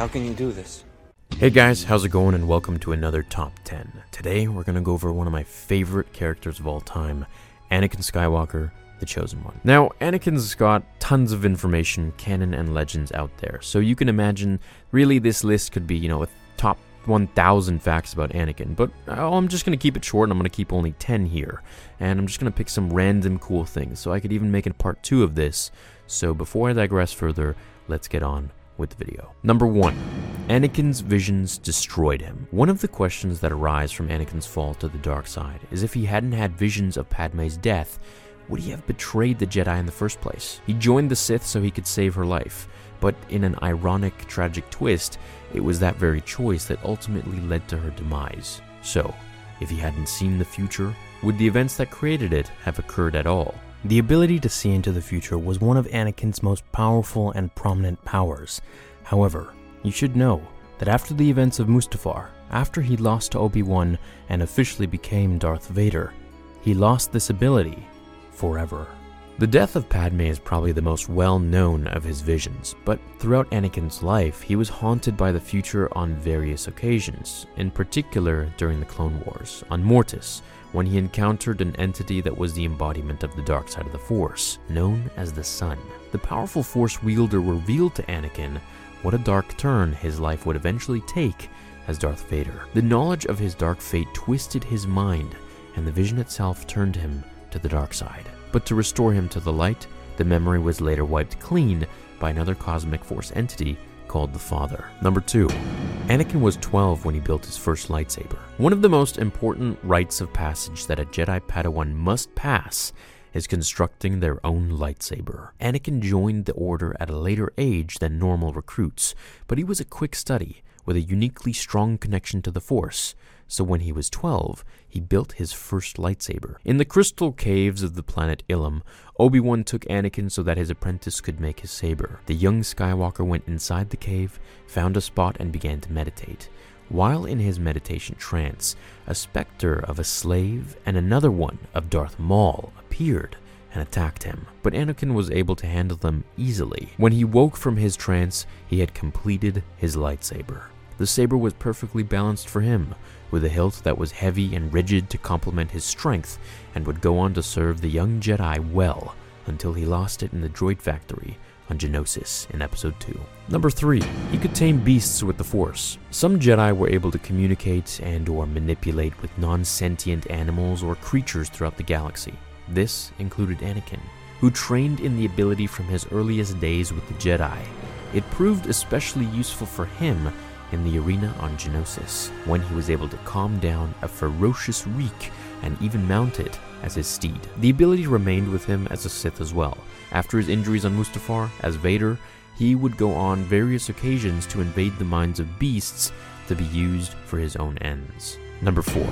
How can you do this? Hey guys, how's it going and welcome to another Top 10. Today we're going to go over one of my favorite characters of all time, Anakin Skywalker, the Chosen One. Now, Anakin's got tons of information, canon and legends out there, so you can imagine really this list could be, you know, a top 1000 facts about Anakin, but oh, I'm just going to keep it short and I'm going to keep only 10 here. And I'm just going to pick some random cool things, so I could even make a part 2 of this. So before I digress further, let's get on with the video. Number 1. Anakin's visions destroyed him. One of the questions that arise from Anakin's fall to the dark side is if he hadn't had visions of Padme's death, would he have betrayed the Jedi in the first place? He joined the Sith so he could save her life, but in an ironic, tragic twist, it was that very choice that ultimately led to her demise. So, if he hadn't seen the future, would the events that created it have occurred at all? The ability to see into the future was one of Anakin's most powerful and prominent powers. However, you should know that after the events of Mustafar, after he lost to Obi-Wan and officially became Darth Vader, he lost this ability forever. The death of Padme is probably the most well known of his visions, but throughout Anakin's life, he was haunted by the future on various occasions, in particular during the Clone Wars, on Mortis, when he encountered an entity that was the embodiment of the dark side of the Force, known as the Son. The powerful Force wielder revealed to Anakin what a dark turn his life would eventually take as Darth Vader. The knowledge of his dark fate twisted his mind, and the vision itself turned him to the dark side. But to restore him to the light, the memory was later wiped clean by another cosmic force entity called the Father. Number 2. Anakin was 12 when he built his first lightsaber. One of the most important rites of passage that a Jedi Padawan must pass is constructing their own lightsaber. Anakin joined the Order at a later age than normal recruits, but he was a quick study with a uniquely strong connection to the Force, so when he was 12, he built his first lightsaber. In the crystal caves of the planet Ilum, Obi-Wan took Anakin so that his apprentice could make his saber. The young Skywalker went inside the cave, found a spot, and began to meditate. While in his meditation trance, a specter of a slave and another one of Darth Maul appeared and attacked him, but Anakin was able to handle them easily. When he woke from his trance, he had completed his lightsaber. The saber was perfectly balanced for him, with a hilt that was heavy and rigid to complement his strength, and would go on to serve the young Jedi well until he lost it in the droid factory on Geonosis in Episode 2. Number 3. He could tame beasts with the Force. Some Jedi were able to communicate and or manipulate with non-sentient animals or creatures throughout the galaxy. This included Anakin, who trained in the ability from his earliest days with the Jedi. It proved especially useful for him in the arena on Geonosis, when he was able to calm down a ferocious reek and even mount it as his steed. The ability remained with him as a Sith as well. After his injuries on Mustafar, as Vader, he would go on various occasions to invade the minds of beasts to be used for his own ends. Number 4.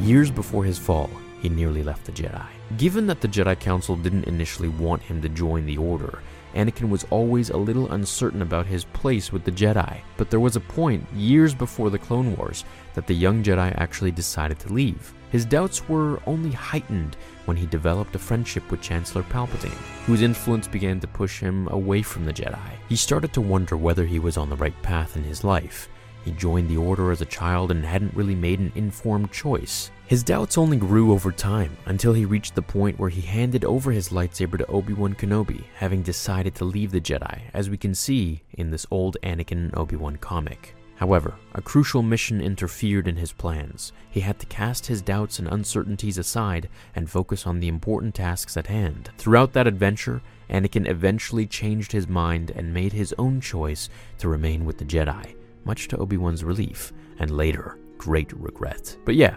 Years before his fall, he nearly left the Jedi. Given that the Jedi Council didn't initially want him to join the Order, Anakin was always a little uncertain about his place with the Jedi, but there was a point, years before the Clone Wars, that the young Jedi actually decided to leave. His doubts were only heightened when he developed a friendship with Chancellor Palpatine, whose influence began to push him away from the Jedi. He started to wonder whether he was on the right path in his life. He joined the Order as a child and hadn't really made an informed choice. His doubts only grew over time until he reached the point where he handed over his lightsaber to Obi-Wan Kenobi, having decided to leave the Jedi, as we can see in this old Anakin and Obi-Wan comic. However, a crucial mission interfered in his plans. He had to cast his doubts and uncertainties aside and focus on the important tasks at hand. Throughout that adventure, Anakin eventually changed his mind and made his own choice to remain with the Jedi, much to Obi-Wan's relief and later great regret. But yeah,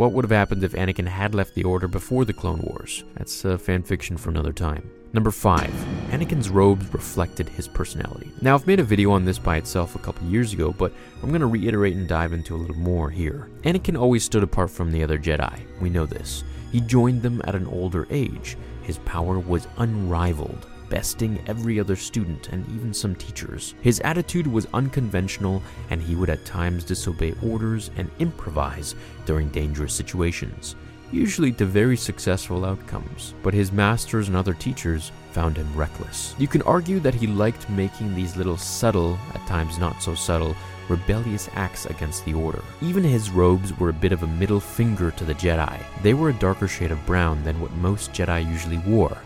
what would have happened if Anakin had left the Order before the Clone Wars? That's uh, fanfiction for another time. Number 5. Anakin's robes reflected his personality. Now, I've made a video on this by itself a couple years ago, but I'm going to reiterate and dive into a little more here. Anakin always stood apart from the other Jedi. We know this. He joined them at an older age. His power was unrivaled, besting every other student and even some teachers. His attitude was unconventional, and he would at times disobey orders and improvise during dangerous situations. usually to very successful outcomes, but his masters and other teachers found him reckless. You can argue that he liked making these little subtle, at times not so subtle, rebellious acts against the Order. Even his robes were a bit of a middle finger to the Jedi. They were a darker shade of brown than what most Jedi usually wore.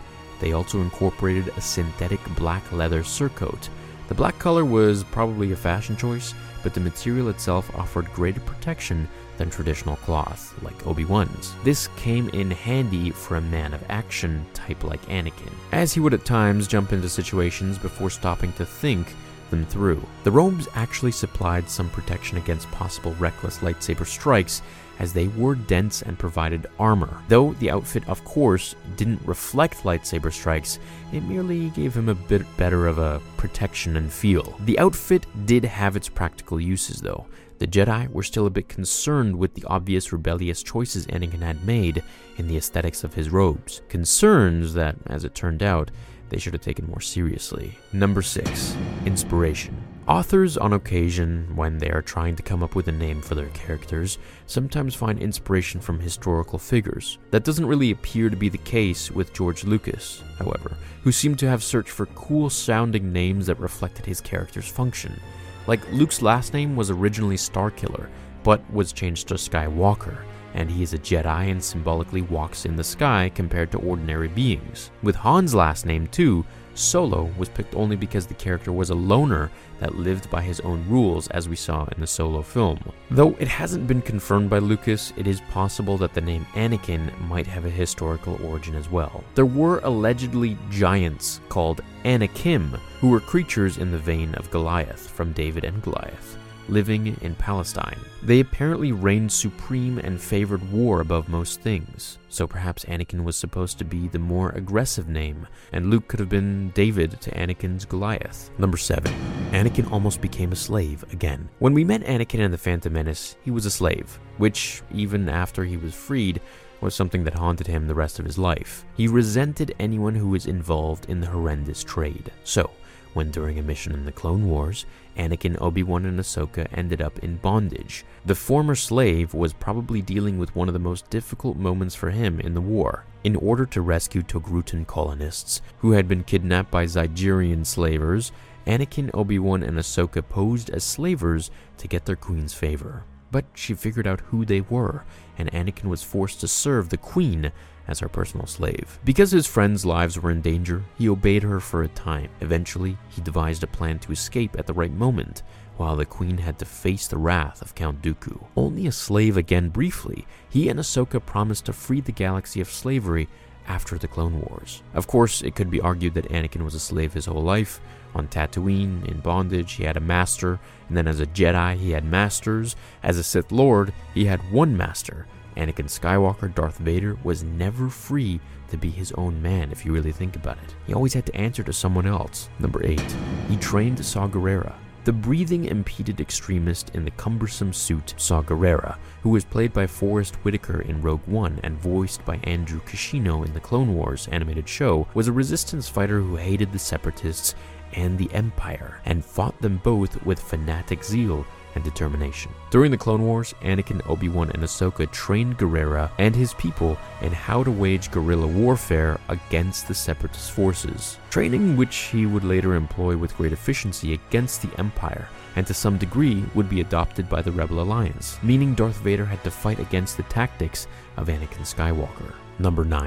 They also incorporated a synthetic black leather surcoat. The black color was probably a fashion choice, but the material itself offered greater protection than traditional cloth, like Obi-Wan's. This came in handy for a man of action type like Anakin, as he would at times jump into situations before stopping to think them through. The robes actually supplied some protection against possible reckless lightsaber strikes as they were dense and provided armor. Though the outfit, of course, didn't reflect lightsaber strikes, it merely gave him a bit better of a protection and feel. The outfit did have its practical uses, though. The Jedi were still a bit concerned with the obvious rebellious choices Anakin had made in the aesthetics of his robes. Concerns that, as it turned out, they should have taken more seriously. Number 6. Inspiration. Authors, on occasion, when they are trying to come up with a name for their characters, sometimes find inspiration from historical figures. That doesn't really appear to be the case with George Lucas, however, who seemed to have searched for cool sounding names that reflected his character's function. Like Luke's last name was originally Starkiller, but was changed to Skywalker, and he is a Jedi and symbolically walks in the sky compared to ordinary beings. With Han's last name, too, Solo was picked only because the character was a loner that lived by his own rules, as we saw in the Solo film. Though it hasn't been confirmed by Lucas, it is possible that the name Anakin might have a historical origin as well. There were allegedly giants called Anakim, who were creatures in the vein of Goliath from David and Goliath living in Palestine. They apparently reigned supreme and favored war above most things, so perhaps Anakin was supposed to be the more aggressive name, and Luke could have been David to Anakin's Goliath. Number 7. Anakin almost became a slave again. When we met Anakin in The Phantom Menace, he was a slave, which, even after he was freed, was something that haunted him the rest of his life. He resented anyone who was involved in the horrendous trade. So, when during a mission in the Clone Wars, Anakin, Obi-Wan, and Ahsoka ended up in bondage. The former slave was probably dealing with one of the most difficult moments for him in the war. In order to rescue Togrutan colonists who had been kidnapped by Zygerian slavers, Anakin, Obi-Wan, and Ahsoka posed as slavers to get their queen's favor. But she figured out who they were, and Anakin was forced to serve the queen as her personal slave. Because his friends' lives were in danger, he obeyed her for a time. Eventually, he devised a plan to escape at the right moment, while the queen had to face the wrath of Count Dooku. Only a slave again briefly, he and Ahsoka promised to free the galaxy of slavery after the Clone Wars. Of course, it could be argued that Anakin was a slave his whole life. On Tatooine, in bondage, he had a master, and then as a Jedi, he had masters. As a Sith Lord, he had one master, Anakin Skywalker, Darth Vader, was never free to be his own man if you really think about it. He always had to answer to someone else. Number 8. He trained Saw Gerrera. The breathing impeded extremist in the cumbersome suit Saw Gerrera, who was played by Forest Whitaker in Rogue One and voiced by Andrew Kishino in the Clone Wars animated show, was a resistance fighter who hated the Separatists and the Empire, and fought them both with fanatic zeal and determination. During the Clone Wars, Anakin, Obi-Wan, and Ahsoka trained Gerrera and his people in how to wage guerrilla warfare against the Separatist forces, training which he would later employ with great efficiency against the Empire and to some degree would be adopted by the Rebel Alliance, meaning Darth Vader had to fight against the tactics of Anakin Skywalker. Number 9.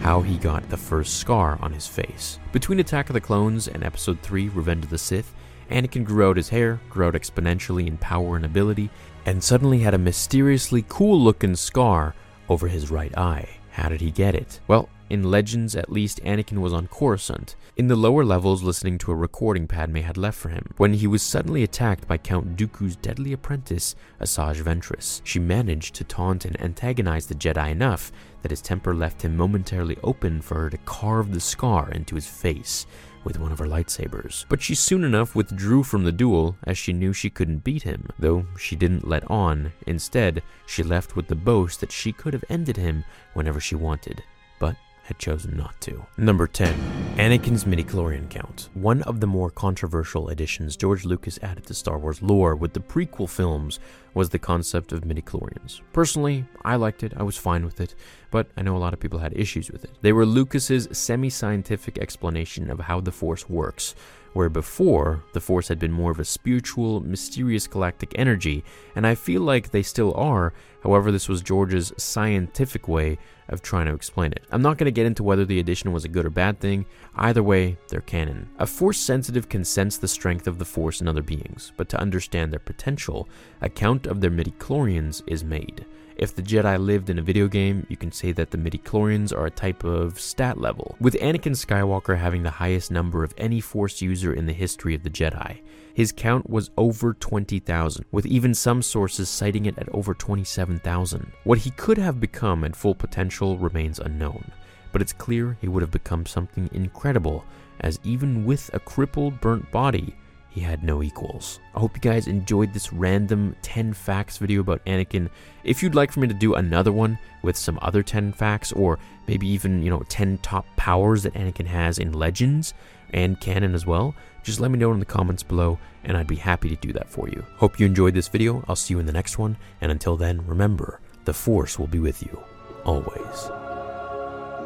How he got the first scar on his face. Between Attack of the Clones and Episode 3 Revenge of the Sith, Anakin grew out his hair, grew out exponentially in power and ability, and suddenly had a mysteriously cool looking scar over his right eye. How did he get it? Well, in Legends, at least, Anakin was on Coruscant, in the lower levels listening to a recording Padme had left for him, when he was suddenly attacked by Count Dooku's deadly apprentice, Asajj Ventress. She managed to taunt and antagonize the Jedi enough that his temper left him momentarily open for her to carve the scar into his face, with one of her lightsabers. But she soon enough withdrew from the duel as she knew she couldn't beat him, though she didn't let on. Instead, she left with the boast that she could have ended him whenever she wanted. But had chosen not to. Number 10. Anakin's midichlorian count. One of the more controversial additions George Lucas added to Star Wars lore with the prequel films was the concept of midichlorians. Personally, I liked it, I was fine with it, but I know a lot of people had issues with it. They were Lucas's semi-scientific explanation of how the Force works, where before, the Force had been more of a spiritual, mysterious galactic energy, and I feel like they still are, however, this was George's scientific way of trying to explain it. I'm not going to get into whether the addition was a good or bad thing, either way, they're canon. A Force sensitive can sense the strength of the Force in other beings, but to understand their potential, a count of their midichlorians is made. If the Jedi lived in a video game, you can say that the midichlorians are a type of stat level, with Anakin Skywalker having the highest number of any Force user in the history of the Jedi. His count was over 20,000, with even some sources citing it at over 27,000. What he could have become at full potential remains unknown, but it's clear he would have become something incredible, as even with a crippled, burnt body, he had no equals. I hope you guys enjoyed this random 10 facts video about Anakin. If you'd like for me to do another one with some other 10 facts or maybe even, you know, 10 top powers that Anakin has in Legends and canon as well, just let me know in the comments below and I'd be happy to do that for you. Hope you enjoyed this video. I'll see you in the next one and until then, remember, the Force will be with you always.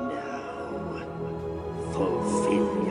Now, fulfill